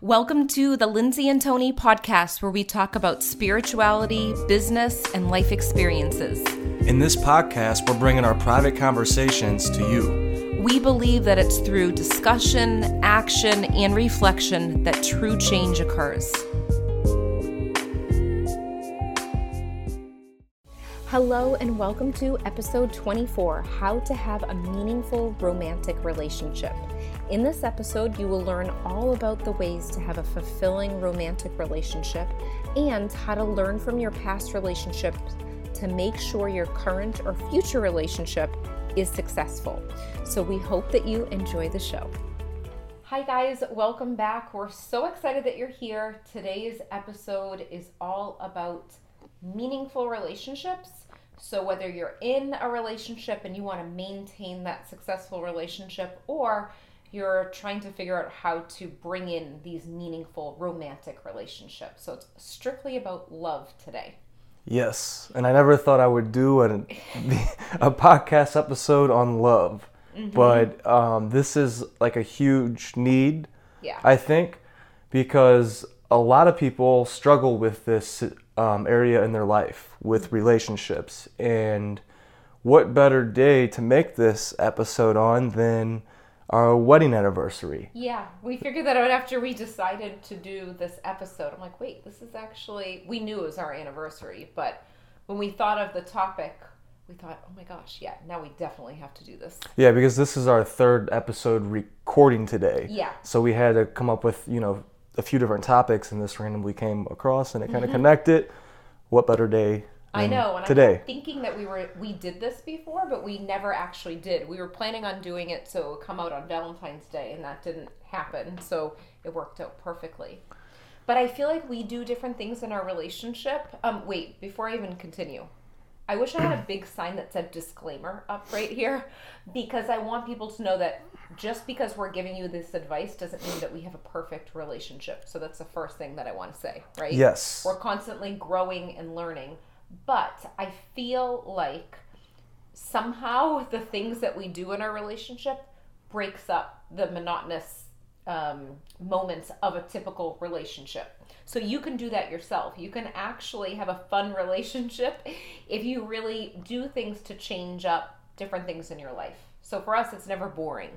Welcome to the Lindsay and Tony podcast, where we talk about spirituality, business, and life experiences. In this podcast, we're bringing our private conversations to you. We believe that it's through discussion, action, and reflection that true change occurs. Hello, and welcome to episode 24 How to Have a Meaningful Romantic Relationship. In this episode, you will learn all about the ways to have a fulfilling romantic relationship and how to learn from your past relationships to make sure your current or future relationship is successful. So, we hope that you enjoy the show. Hi, guys, welcome back. We're so excited that you're here. Today's episode is all about meaningful relationships. So, whether you're in a relationship and you want to maintain that successful relationship, or you're trying to figure out how to bring in these meaningful romantic relationships. So it's strictly about love today. Yes, and I never thought I would do a, a podcast episode on love, mm-hmm. but um, this is like a huge need. Yeah, I think because a lot of people struggle with this um, area in their life with mm-hmm. relationships, and what better day to make this episode on than our wedding anniversary. Yeah, we figured that out after we decided to do this episode. I'm like, wait, this is actually, we knew it was our anniversary, but when we thought of the topic, we thought, oh my gosh, yeah, now we definitely have to do this. Yeah, because this is our third episode recording today. Yeah. So we had to come up with, you know, a few different topics, and this randomly came across and it kind of mm-hmm. connected. What better day I know. And today. I'm thinking that we were we did this before, but we never actually did. We were planning on doing it so it would come out on Valentine's Day, and that didn't happen. So it worked out perfectly. But I feel like we do different things in our relationship. Um, wait, before I even continue, I wish I had a big sign that said disclaimer up right here because I want people to know that just because we're giving you this advice doesn't mean that we have a perfect relationship. So that's the first thing that I want to say, right? Yes. We're constantly growing and learning. But I feel like somehow the things that we do in our relationship breaks up the monotonous um, moments of a typical relationship. So you can do that yourself. You can actually have a fun relationship if you really do things to change up different things in your life. So for us, it's never boring.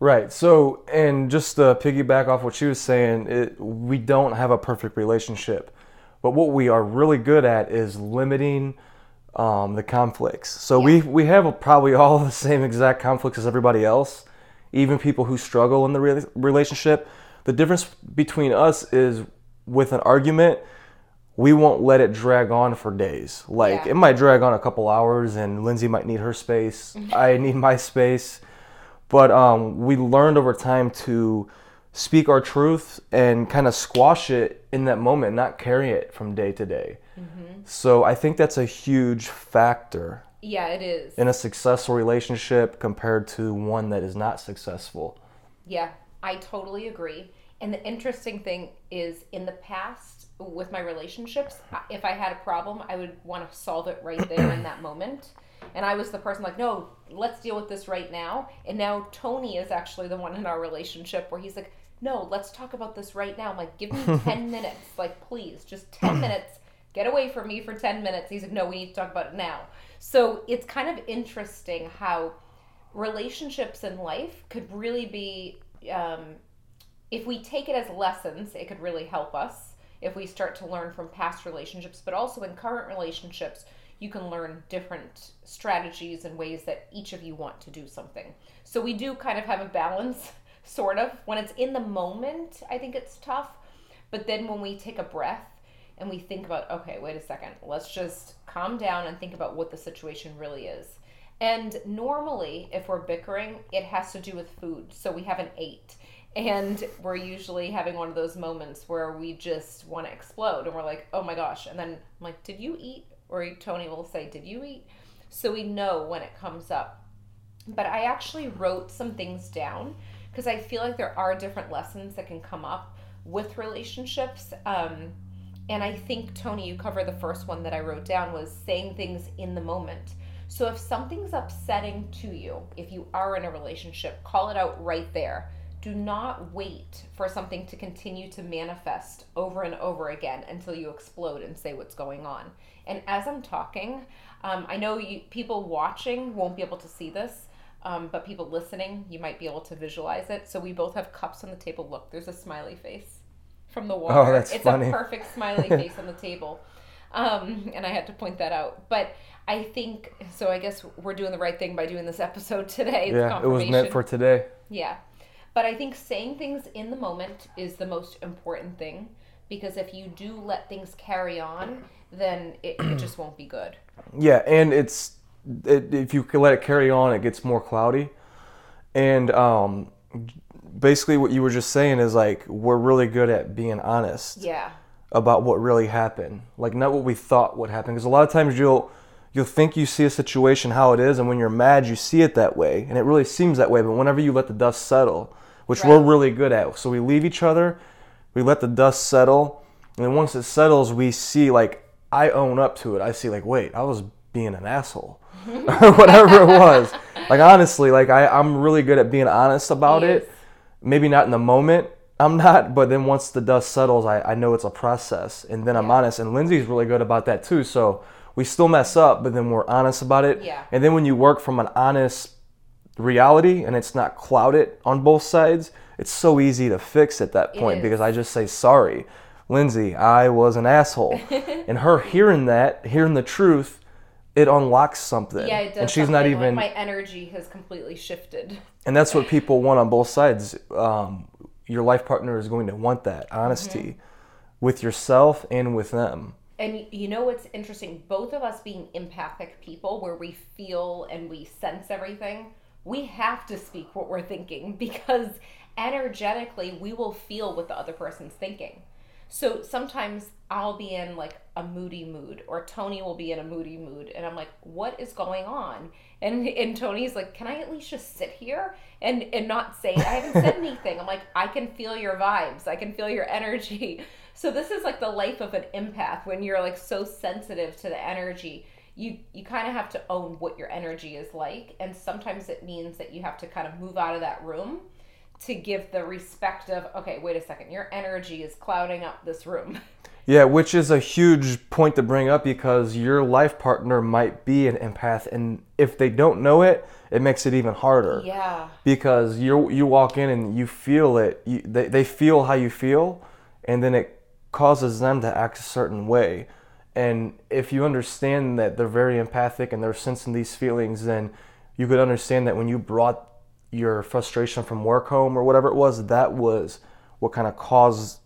Right. So, and just to piggyback off what she was saying, it, we don't have a perfect relationship. But what we are really good at is limiting um, the conflicts. So yeah. we we have probably all the same exact conflicts as everybody else, even people who struggle in the re- relationship. The difference between us is with an argument, we won't let it drag on for days. Like yeah. it might drag on a couple hours, and Lindsay might need her space. I need my space. But um, we learned over time to speak our truth and kind of squash it in that moment, not carry it from day to day. Mm-hmm. So I think that's a huge factor. Yeah, it is. In a successful relationship compared to one that is not successful. Yeah, I totally agree. And the interesting thing is, in the past, with my relationships, if I had a problem, I would want to solve it right there in that moment. And I was the person like, no, let's deal with this right now. And now Tony is actually the one in our relationship where he's like, no, let's talk about this right now. I'm like, give me 10 minutes. Like, please, just 10 minutes. Get away from me for 10 minutes. He's like, no, we need to talk about it now. So it's kind of interesting how relationships in life could really be, um, if we take it as lessons, it could really help us if we start to learn from past relationships, but also in current relationships, you can learn different strategies and ways that each of you want to do something. So we do kind of have a balance sort of. When it's in the moment, I think it's tough. But then when we take a breath and we think about, okay, wait a second, let's just calm down and think about what the situation really is. And normally, if we're bickering, it has to do with food. So we haven't ate. And we're usually having one of those moments where we just want to explode and we're like, oh my gosh. And then I'm like, did you eat? Or Tony will say, did you eat? So we know when it comes up. But I actually wrote some things down because I feel like there are different lessons that can come up with relationships. Um, and I think Tony, you cover the first one that I wrote down was saying things in the moment. So if something's upsetting to you, if you are in a relationship, call it out right there. Do not wait for something to continue to manifest over and over again until you explode and say what's going on. And as I'm talking, um, I know you, people watching won't be able to see this, um, but people listening, you might be able to visualize it. So we both have cups on the table. Look, there's a smiley face from the water. Oh, that's it's funny. a perfect smiley face on the table. Um, and I had to point that out. But I think so. I guess we're doing the right thing by doing this episode today. Yeah, it was meant for today. Yeah. But I think saying things in the moment is the most important thing because if you do let things carry on, then it, it just won't be good. Yeah, and it's it, if you let it carry on, it gets more cloudy. And um, basically, what you were just saying is like we're really good at being honest Yeah. about what really happened, like not what we thought would happen. Because a lot of times you'll you'll think you see a situation how it is, and when you're mad, you see it that way, and it really seems that way. But whenever you let the dust settle, which we're really good at, so we leave each other, we let the dust settle, and then once it settles, we see like I own up to it. I see like, wait, I was being an asshole, or whatever it was. Like honestly, like I, I'm really good at being honest about He it. maybe not in the moment i'm not but then once the dust settles i, I know it's a process and then i'm honest. And lindsay's really good about that too. So we still mess up but then we're honest about it. Yeah. and then when you work from an honest reality and it's not clouded on both sides it's so easy to fix at that point because i just say sorry lindsay i was an asshole and her hearing that hearing the truth it unlocks something Yeah, it does. and she's not something, like, even my energy has completely shifted. and that's what people want on both sides. Um, your life partner is going to want that honesty Mm-hmm. with yourself and with them. And you know what's interesting? Both of us being empathic people, where we feel and we sense everything, we have to speak what we're thinking because energetically we will feel what the other person's thinking. So sometimes I'll be in like a moody mood, or Tony will be in a moody mood, and I'm like, "What is going on?" And and Tony's like, "Can I at least just sit here and and not say I haven't said anything?" I'm like, "I can feel your vibes. I can feel your energy." So this is like the life of an empath when you're like so sensitive to the energy. You you kind of have to own what your energy is like, and sometimes it means that you have to kind of move out of that room to give the respect of okay, wait a second, your energy is clouding up this room. Yeah, which is a huge point to bring up because your life partner might be an empath, and if they don't know it, it makes it even harder. Yeah. because you you walk in and you feel it you, they, they feel how you feel and then it causes them to act a certain way and if you understand that they're very empathic and they're sensing these feelings then you could understand that when you brought your frustration from work home or whatever it was that was what kind of caused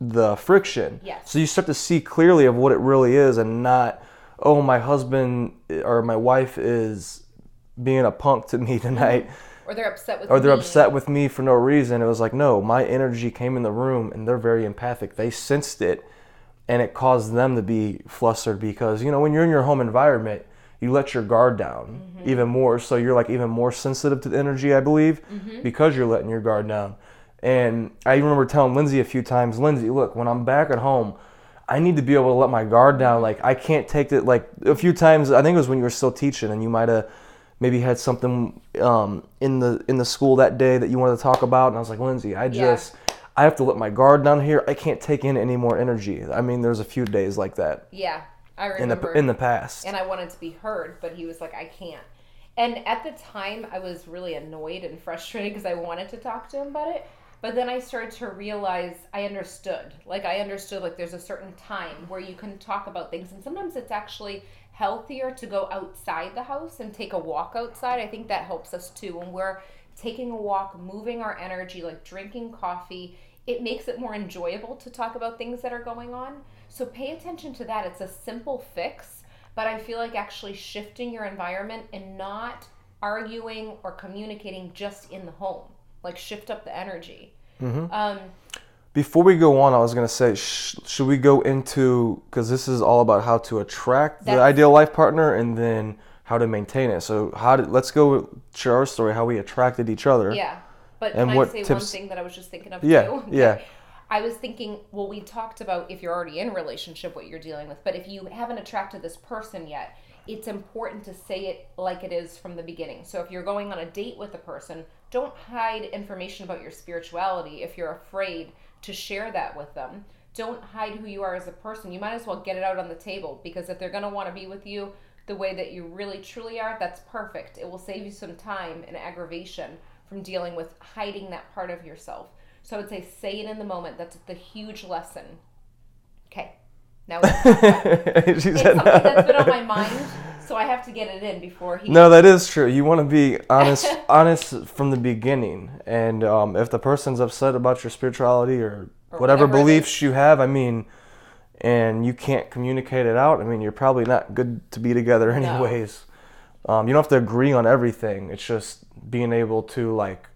the friction Yes. so you start to see clearly of what it really is and not oh my husband eh, or my wife is being a punk to me tonight mm-hmm. Or they're upset with me. or they're me. upset with me for no reason. It was like, no, my energy came in the room and they're very empathic. They sensed it and it caused them to be flustered because, you know, when you're in your home environment, you let your guard down mm-hmm. even more. So you're like even more sensitive to the energy, I believe, mm-hmm. because you're letting your guard down. And I remember telling Lindsay a few times, Lindsay, look, when I'm back at home, I need to be able to let my guard down. Mm-hmm. Like I can't take it. Like a few times, I think it was when you were still teaching, and you might have maybe had something um, in the in the school that day that you wanted to talk about, and I was like, Lindsay, I Yeah. just I have to let my guard down here. I can't take in any more energy. I mean, there's a few days like that Yeah, I in remember. the in the past. and I wanted to be heard, but he was like, I can't. And at the time, I was really annoyed and frustrated because I wanted to talk to him about it. But then I started to realize I understood. Like, I understood, like, there's a certain time where you can talk about things. And sometimes it's actually healthier to go outside the house and take a walk outside. I think that helps us too. When we're taking a walk, moving our energy, like drinking coffee, it makes it more enjoyable to talk about things that are going on. So pay attention to that. It's a simple fix, but I feel like actually shifting your environment and not arguing or communicating just in the home. Like shift up the energy. Um, Before we go on, I was gonna say, sh- should we go into because this is all about how to attract the ideal life partner and then how to maintain it. So how did let's go share our story how we attracted each other. Yeah. But And can I say one thing that I was just thinking of Yeah, too? yeah. I was thinking, well, we talked about if you're already in a relationship, what you're dealing with. But if you haven't attracted this person yet, it's important to say it like it is from the beginning. So if you're going on a date with a person, don't hide information about your spirituality if you're afraid to share that with them. Don't hide who you are as a person. You might as well get it out on the table because if they're going to want to be with you the way that you really truly are, that's perfect. It will save you some time and aggravation from dealing with hiding that part of yourself. So I would say say it in the moment. That's the huge lesson. Okay. Now she it's said something that's been on my mind, so I have to get it in before he. No, that is true. You want to be honest, honest from the beginning, and um, if the person's upset about your spirituality or, Or whatever, whatever beliefs you have, I mean, and you can't communicate it out, I mean, you're probably not good to be together, anyways. Um, you don't have to agree on everything. It's just being able to like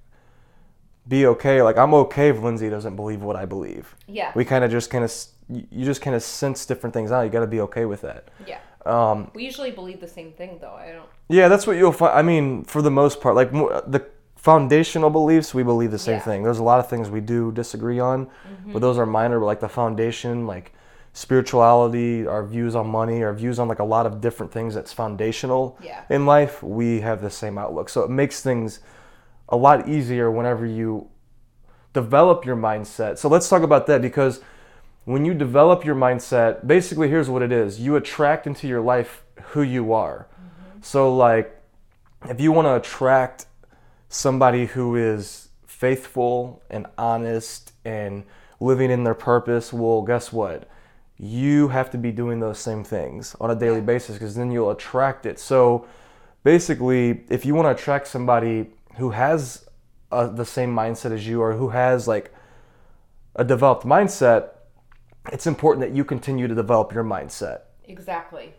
be okay. Like I'm okay if Lindsay doesn't believe what I believe. Yeah. We kind of just kind of you just kind of sense different things out. You got to be okay with that. yeah. Um, We usually believe the same thing, though. I don't. yeah, that's what you'll find. I mean, for the most part, like the foundational beliefs, we believe the same Yeah. Mm-hmm. thing. There's a lot of things we do disagree on, but those are minor. But like the foundation, like spirituality, our views on money, our views on like a lot of different things that's foundational Yeah. in life, we have the same outlook. So it makes things a lot easier whenever you develop your mindset. So let's talk about that because when you develop your mindset, basically here's what it is. You attract into your life who you are. Mm-hmm. So like if you want to attract somebody who is faithful and honest and living in their purpose, well, guess what? You have to be doing those same things on a daily basis because then you'll attract it. So basically, if you want to attract somebody who has uh, the same mindset as you or who has like a developed mindset, it's important that you continue to develop your mindset. Exactly.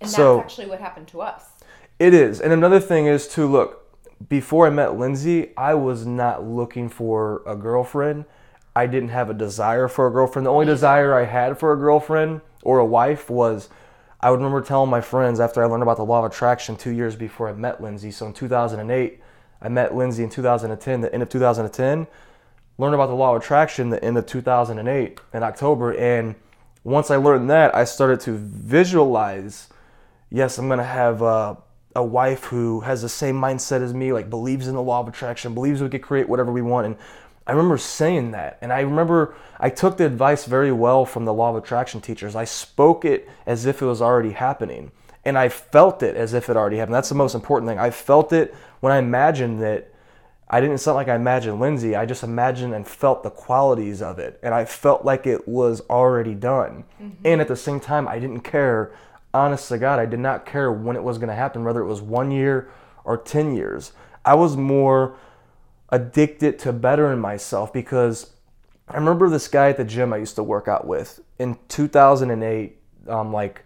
And So- that's actually what happened to us. It is. And another thing is to look, before I met Lindsay, I was not looking for a girlfriend. I didn't have a desire for a girlfriend. The only desire I had for a girlfriend or a wife was I would remember telling my friends after I learned about the law of attraction two years before I met Lindsay. So in 2008, I met Lindsay in 2010, the end of 2010. Learned about the law of attraction the end of 2008 in October. And once I learned that, I started to visualize yes, I'm gonna have a, a wife who has the same mindset as me, like believes in the law of attraction, believes we could create whatever we want. And I remember saying that, and I remember I took the advice very well from the law of attraction teachers. I spoke it as if it was already happening, and I felt it as if it already happened. That's the most important thing. I felt it when I imagined that. I didn't sound like I imagined Lindsay. I just imagined and felt the qualities of it. And I felt like it was already done. Mm-hmm. And at the same time, I didn't care. Honest to God, I did not care when it was going to happen, whether it was one year or 10 years. I was more addicted to bettering myself because I remember this guy at the gym I used to work out with in 2008, um, like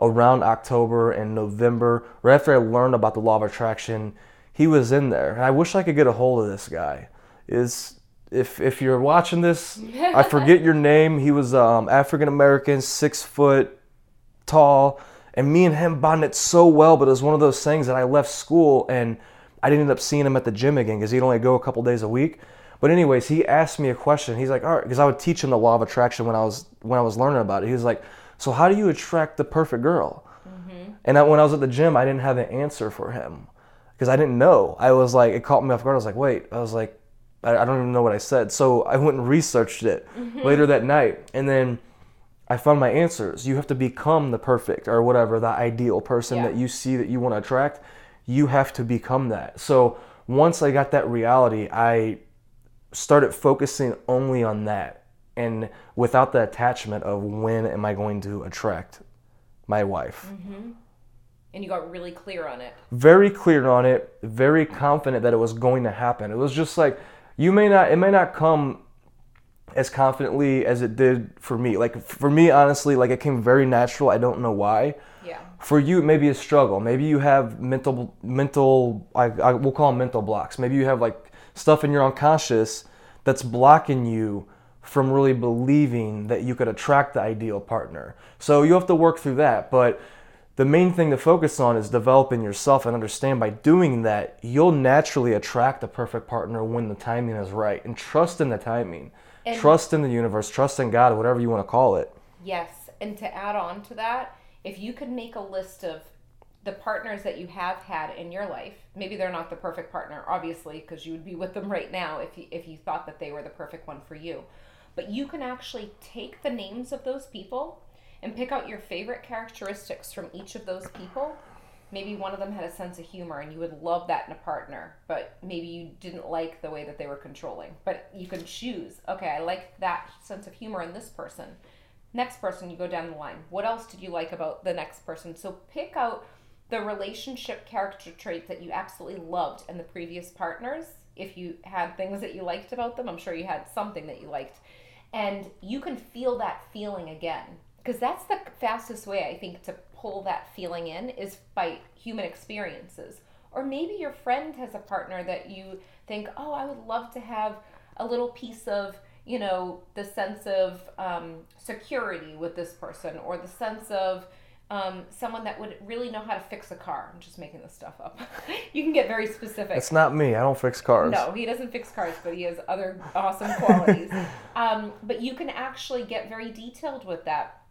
around October and November, right after I learned about the law of attraction, he was in there. And I wish I could get a hold of this guy. Is if if you're watching this, I forget your name. He was um, African American, six foot tall, and me and him bonded so well. But it was one of those things that I left school and I didn't end up seeing him at the gym again because he'd only go a couple days a week. But anyways, he asked me a question. He's like, all right, because I would teach him the law of attraction when I was when I was learning about it. He was like, so how do you attract the perfect girl? Mm-hmm. And I, when I was at the gym, I didn't have an answer for him because I didn't know. I was like, it caught me off guard. I was like, wait. I was like, I, I don't even know what I said. So I went and researched it mm-hmm. later that night, and then I found my answers. You have to become the perfect or whatever, the ideal person Yeah. that you see that you want to attract. You have to become that. So once I got that reality, I started focusing only on that and without the attachment of when am I going to attract my wife. Mm-hmm. And you got really clear on it. Very clear on it, very confident that it was going to happen. It was just like you may not it may not come as confidently as it did for me. Like for me honestly, like it came very natural. I don't know why. Yeah. For you, it may be a struggle. Maybe you have mental, mental. I, I we'll call them mental blocks. Maybe you have like stuff in your unconscious that's blocking you from really believing that you could attract the ideal partner. So you have to work through that. But the main thing to focus on is developing yourself and understand by doing that, you'll naturally attract the perfect partner when the timing is right. And trust in the timing. And- trust in the universe, trust in God, whatever you want to call it. Yes, and to add on to that, if you could make a list of the partners that you have had in your life, maybe they're not the perfect partner, obviously, because you would be with them right now if you, if you thought that they were the perfect one for you. But you can actually take the names of those people and pick out your favorite characteristics from each of those people. Maybe one of them had a sense of humor and you would love that in a partner, but maybe you didn't like the way that they were controlling. But you can choose, okay, I like that sense of humor in this person. Next person, you go down the line. What else did you like about the next person? So pick out the relationship character traits that you absolutely loved in the previous partners. If you had things that you liked about them, I'm sure you had something that you liked. And you can feel that feeling again. Because that's the fastest way, I think, to pull that feeling in is by human experiences. Or maybe your friend has a partner that you think, oh, I would love to have a little piece of, you know, the sense of um, security with this person, or the sense of, um, someone that would really know how to fix a car. I'm just making this stuff up. you can get very specific. It's not me. I don't fix cars. No, he doesn't fix cars, but he has other awesome qualities. um, but you can actually get very detailed with that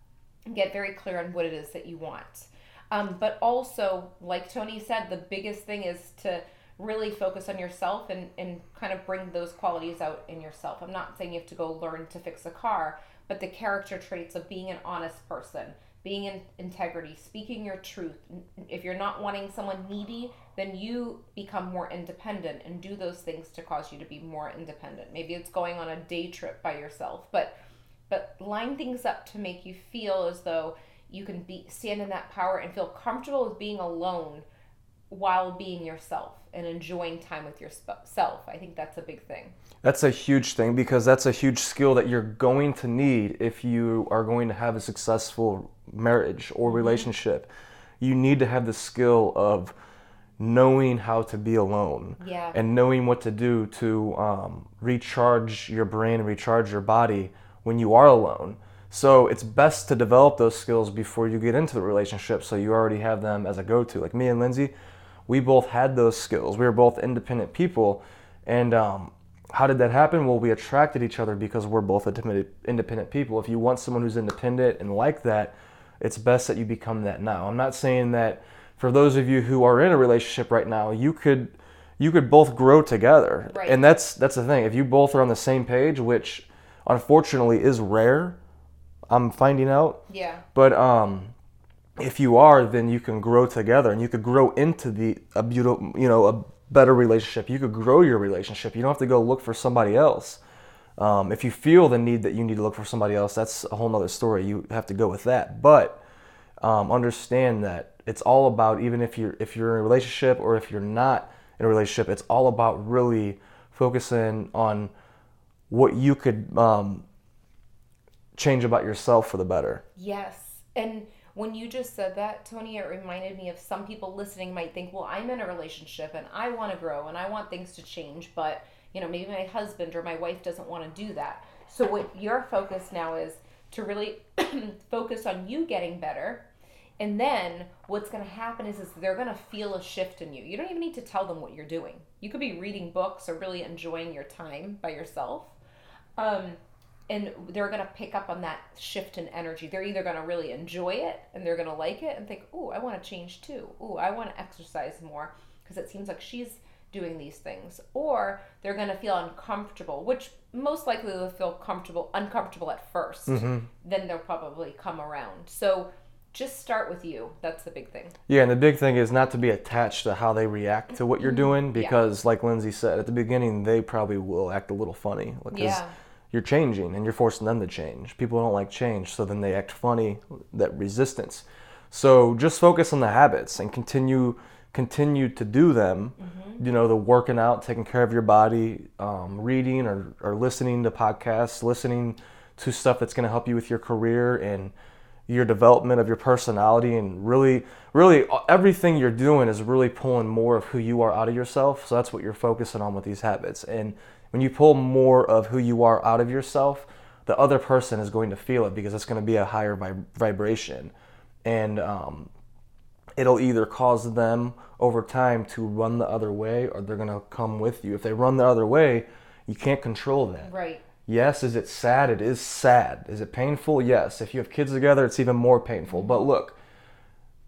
get very clear on what it is that you want. Um, but also, like Tony said, the biggest thing is to really focus on yourself and, and kind of bring those qualities out in yourself. I'm not saying you have to go learn to fix a car, but the character traits of being an honest person, being in integrity, speaking your truth. If you're not wanting someone needy, then you become more independent and do those things to cause you to be more independent. Maybe it's going on a day trip by yourself, but but line things up to make you feel as though you can be stand in that power and feel comfortable with being alone while being yourself and enjoying time with yourself. I think that's a big thing. That's a huge thing because that's a huge skill that you're going to need if you are going to have a successful marriage or mm-hmm. relationship. You need to have the skill of knowing how to be alone yeah. and knowing what to do to um, recharge your brain and recharge your body when you are alone. So it's best to develop those skills before you get into the relationship so you already have them as a go to. Like me and Lindsay, we both had those skills. We were both independent people. And um, how did that happen? Well, we attracted each other because we're both independent people. If you want someone who's independent and like that, it's best that you become that now. I'm not saying that for those of you who are in a relationship right now, you could you could both grow together. Right. And that's that's the thing. If you both are on the same page, which unfortunately is rare, I'm finding out. Yeah. But um if you are, then you can grow together and you could grow into the a beautiful, you know, a better relationship. You could grow your relationship. You don't have to go look for somebody else. Um, if you feel the need that you need to look for somebody else, that's a whole nother story. You have to go with that. But um, understand that it's all about even if you're if you're in a relationship or if you're not in a relationship, it's all about really focusing on what you could um, change about yourself for the better. Yes, and when you just said that, Tony, it reminded me of some people listening might think, well, I'm in a relationship and I want to grow and I want things to change, but you know, maybe my husband or my wife doesn't want to do that. So what your focus now is to really focus on you getting better. And then what's going to happen is, is they're going to feel a shift in you. You don't even need to tell them what you're doing. You could be reading books or really enjoying your time by yourself. Um, and they're going to pick up on that shift in energy. They're either going to really enjoy it and they're going to like it and think, "Oh, I want to change too. Oh, I want to exercise more because it seems like she's doing these things." Or they're going to feel uncomfortable, which most likely they'll feel comfortable uncomfortable at 1st mm-hmm. Then they'll probably come around. So just start with you. That's the big thing. Yeah, and the big thing is not to be attached to how they react to what you're mm-hmm. doing because, yeah. like Lindsay said at the beginning, they probably will act a little funny. Because yeah you're changing and you're forcing them to change. People don't like change, so then they act funny, that resistance. So just focus on the habits and continue continue to do them. Mm-hmm. You know, the working out, taking care of your body, um, reading or, or listening to podcasts, listening to stuff that's going to help you with your career and your development of your personality and really really everything you're doing is really pulling more of who you are out of yourself so that's what you're focusing on with these habits and when you pull more of who you are out of yourself, the other person is going to feel it because it's going to be a higher vib- vibration. And um, it'll either cause them over time to run the other way or they're going to come with you. If they run the other way, you can't control that. Right. Yes, is it sad? It is sad. Is it painful? Yes. If you have kids together, it's even more painful. But look,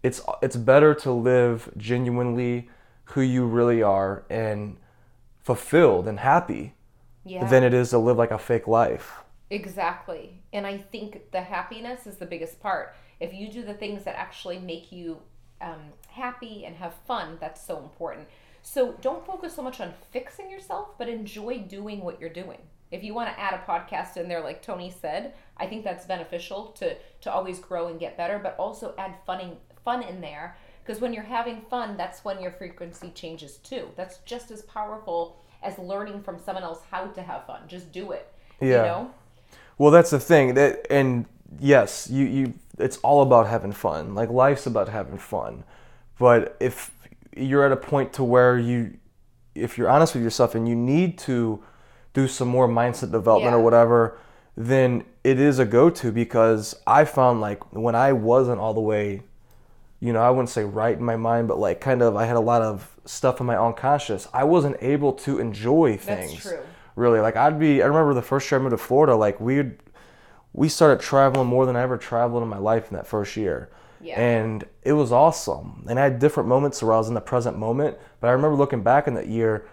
it's it's better to live genuinely who you really are and fulfilled and happy Yeah. than it is to live like a fake life. Exactly. And I think the happiness is the biggest part. If you do the things that actually make you um, happy and have fun, that's so important. So don't focus so much on fixing yourself, but enjoy doing what you're doing. If you want to add a podcast in there, like Tony said, I think that's beneficial to to always grow and get better, but also add funning fun in there because when you're having fun, that's when your frequency changes too. That's just as powerful as learning from someone else how to have fun. Just do it. Yeah. You know? Well, that's the thing that, and yes, you you it's all about having fun. Like life's about having fun. But if you're at a point to where you, if you're honest with yourself and you need to do some more mindset development or whatever, then it is a go-to because I found like when I wasn't all the way, you know, I wouldn't say right in my mind, but like kind of I had a lot of stuff in my unconscious. I wasn't able to enjoy That's things true. really like i'd be i remember the first year i moved to florida like we'd we started traveling more than i ever traveled in my life in that first year Yeah. and it was awesome and i had different moments where i was in the present moment but i remember looking back in that year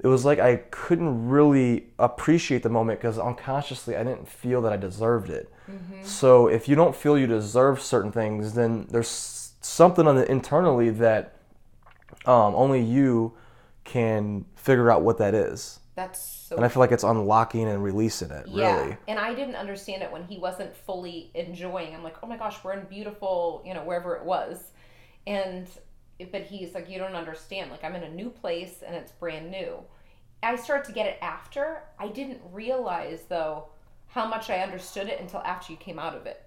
it was like i couldn't really appreciate the moment because unconsciously i didn't feel that i deserved it so if you don't feel you deserve certain things then there's something on the internally that um, only you can figure out what that is That's so and I feel like it's unlocking and releasing it, yeah. really. And I didn't understand it when he wasn't fully enjoying. I'm like, oh my gosh, we're in beautiful, you know, wherever it was. And but he's like, you don't understand. Like I'm in a new place and it's brand new. I started to get it after. I didn't realize though how much I understood it until after you came out of it.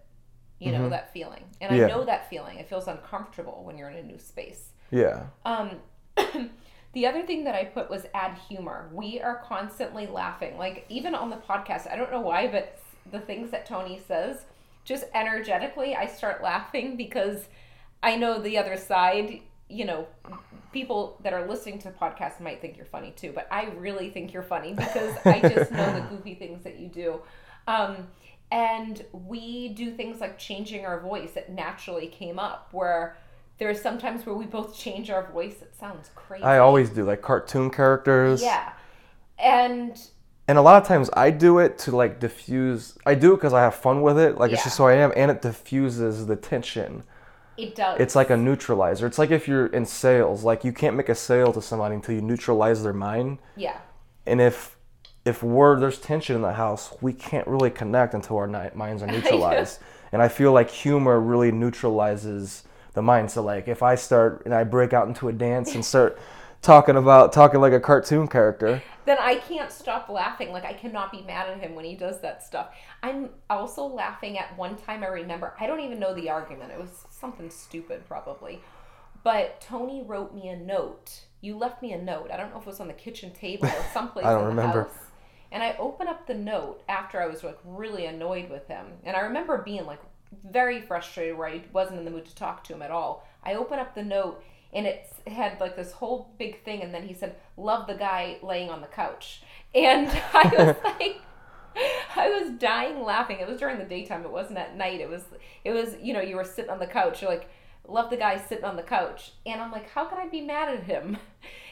You know that feeling, and Yeah. I know that feeling. It feels uncomfortable when you're in a new space. Yeah. Um, the other thing that I put was add humor. We are constantly laughing. Like, even on the podcast, I don't know why, but the things that Tony says, just energetically, I start laughing because I know the other side, you know, people that are listening to podcasts might think you're funny too, but I really think you're funny because I just know the goofy things that you do. Um, and we do things like changing our voice. It naturally came up where there there's sometimes where we both change our voice. It sounds crazy. I always do like cartoon characters. Yeah. And And a lot of times I do it to like diffuse. I do it because I have fun with it. Like it's Yeah. just who I am, and it diffuses the tension. It does. It's like a neutralizer. It's like if you're in sales, like you can't make a sale to somebody until you neutralize their mind. yeah. And if if we're there's tension in the house, we can't really connect until our minds are neutralized. and I feel like humor really neutralizes the mind. So like if I start and I break out into a dance and start talking about talking like a cartoon character, Then I can't stop laughing. Like I cannot be mad at him when he does that stuff. I'm also laughing at one time I remember. I don't even know the argument. It was something stupid probably. But Tony wrote me a note. You left me a note. I don't know if it was on the kitchen table or someplace I don't remember. house. And I open up the note after I was like really annoyed with him. And I remember being like very frustrated where I wasn't in the mood to talk to him at all. I open up the note and it's- it had like this whole big thing and then he said, Love the guy laying on the couch. And I was like I was dying laughing. It was during the daytime. It wasn't at night. It was it was, you know, you were sitting on the couch. You're like, love the guy sitting on the couch. And I'm like, how can I be mad at him?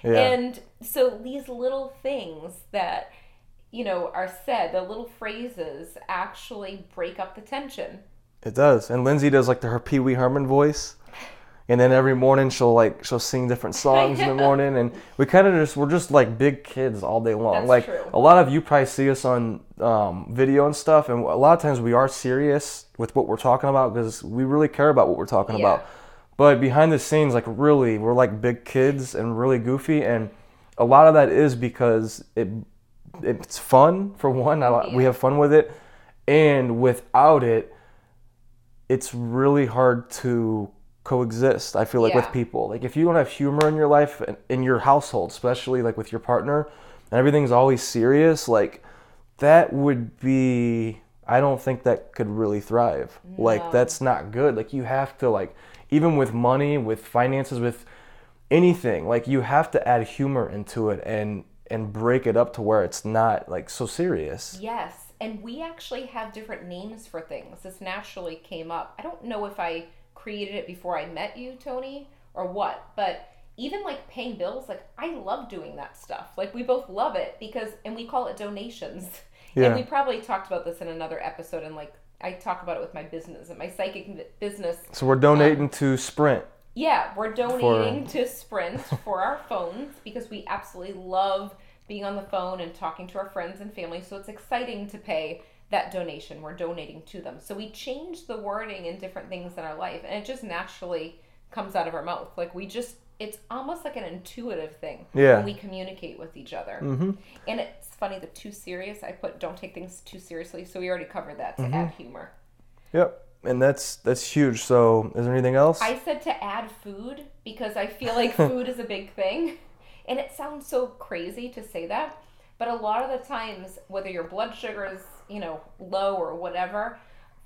Yeah. And so these little things that you know are said, the little phrases actually break up the tension. it does. And Lindsay does like the, her Pee Wee Herman voice. And then every morning she'll like she'll sing different songs in the morning, and we kind of just we're just like big kids all day long. That's like true. a lot of you probably see us on um, video and stuff, and a lot of times we are serious with what we're talking about because we really care about what we're talking Yeah. about. But behind the scenes, like really, we're like big kids and really goofy, and a lot of that is because it it's fun for one. I, li We have fun with it, and without it, it's really hard to coexist. I feel like with people. Like if you don't have humor in your life, in- in your household, especially like with your partner, and everything's always serious, like that would be. I don't think that could really thrive. Like that's not good. Like you have to like even with money, with finances, with anything, like you have to add humor into it and and break it up to where it's not like so serious. Yes, and we actually have different names for things. This naturally came up. I don't know if I created it before I met you, Tony, or what. But even like paying bills, like I love doing that stuff. Like we both love it because, and we call it donations. Yeah. And we probably talked about this in another episode, and like I talk about it with my business and my psychic business. So we're donating um, to Sprint. Yeah, we're donating to Sprint for our phones because we absolutely love being on the phone and talking to our friends and family. So it's exciting to pay that donation. We're donating to them. So we change the wording in different things in our life, and it just naturally comes out of our mouth. Like we just, it's almost like an intuitive thing Yeah. when we communicate with each other. Mm-hmm. And it's funny, the too serious, I put don't take things too seriously. So we already covered that Mm-hmm. add humor. Yep. And that's that's huge. So is there anything else? I said to add food because I feel like food is a big thing. And it sounds so crazy to say that, but a lot of the times, whether your blood sugar is, you know, low or whatever,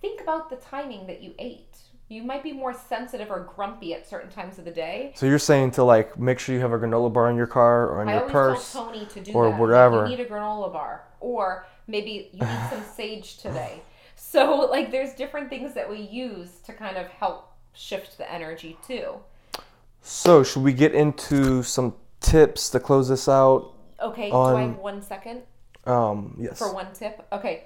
think about the timing that you ate. You might be more sensitive or grumpy at certain times of the day. so you're saying to like make sure you have a granola bar in your car or in I your purse. tell Tony to do or that. Whatever. You need a granola bar, or maybe you need some sage today. So, like, there's different things that we use to kind of help shift the energy too. So should we get into some tips to close this out? Okay, do I have one second Um, yes. for one tip? Okay.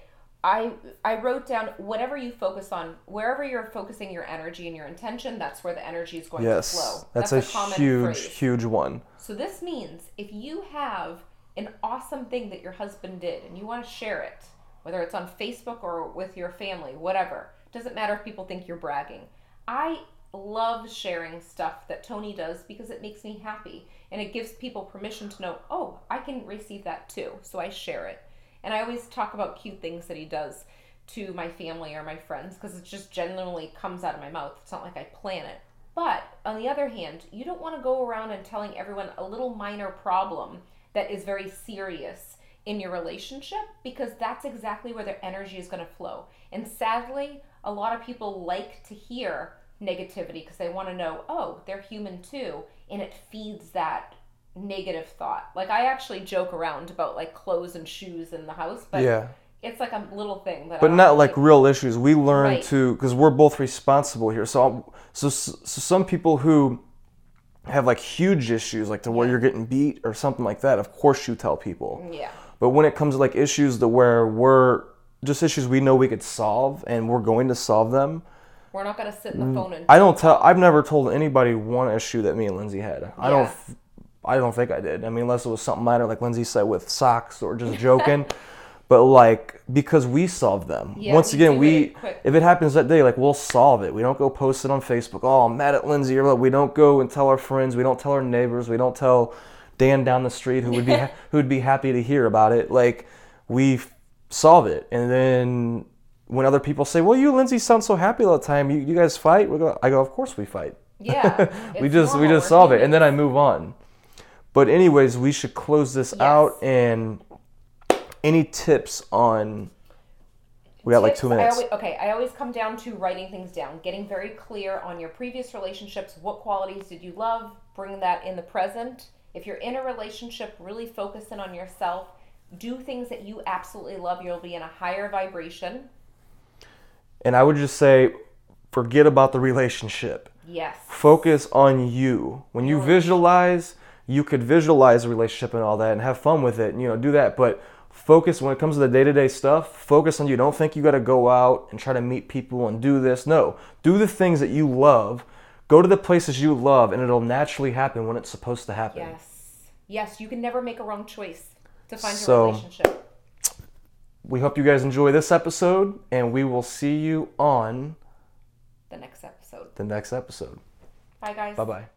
I I wrote down whatever you focus on, wherever you're focusing your energy and your intention, that's where the energy is going yes. to flow. That's, a, a, huge, phrase. huge one. So this means if you have an awesome thing that your husband did and you want to share it, whether it's on Facebook or with your family, whatever, doesn't matter if people think you're bragging. I love sharing stuff that Tony does because it makes me happy and it gives people permission to know, oh, I can receive that too. So I share it. And I always talk about cute things that he does to my family or my friends because it just genuinely comes out of my mouth. It's not like I plan it. But on the other hand, you don't want to go around and telling everyone a little minor problem that is very serious in your relationship because that's exactly where their energy is going to flow. And sadly, a lot of people like to hear negativity because they want to know, oh, they're human too. And it feeds that negative thought. Like I actually joke around about like clothes and shoes in the house, but yeah. it's like a little thing that But not like real issues. We learn Right. to because we're both responsible here. So, so, so some people who have like huge issues, like to where Yeah. you're getting beat or something like that, of course you tell people. Yeah. But when it comes to like issues to where we're just issues we know we could solve and we're going to solve them, We're not going to sit in the phone and Mm, I don't tell. I've never told anybody one issue that me and Lindsay had. I don't. Yeah. I don't think I did. I mean, unless it was something minor, like Lindsay said, with socks or just joking. but like because we solve them. Yeah, Once again, we it quick. if it happens that day, like we'll solve it. We don't go post it on Facebook. Oh, I'm mad at Lindsay. Or like, we don't go and tell our friends. We don't tell our neighbors. We don't tell Dan down the street who would be ha- who would be happy to hear about it. Like we solve it, and then when other people say, "Well, you Lindsay sound so happy all the time. You, you guys fight?" We go, I go, "Of course we fight. Yeah. we just we normal. just We're solve it, and then I move on." But anyways, we should close this out. And any tips on? We got like two Tips, I minutes. always, okay, I always come down to writing things down, getting very clear on your previous relationships. What qualities did you love? Bring that in the present. If you're in a relationship, really focus in on yourself. Do things that you absolutely love. You'll be in a higher vibration. And I would just say, forget about the relationship. Yes. Focus on you. When you visualize, you could visualize a relationship and all that and have fun with it and you know, do that. But focus when it comes to the day to day stuff, focus on you. Don't think you gotta go out and try to meet people and do this. No. Do the things that you love. Go to the places you love and it'll naturally happen when it's supposed to happen. Yes. Yes, you can never make a wrong choice to find your So- relationship. We hope you guys enjoy this episode and we will see you on The next episode. the next episode. Bye, guys. Bye bye.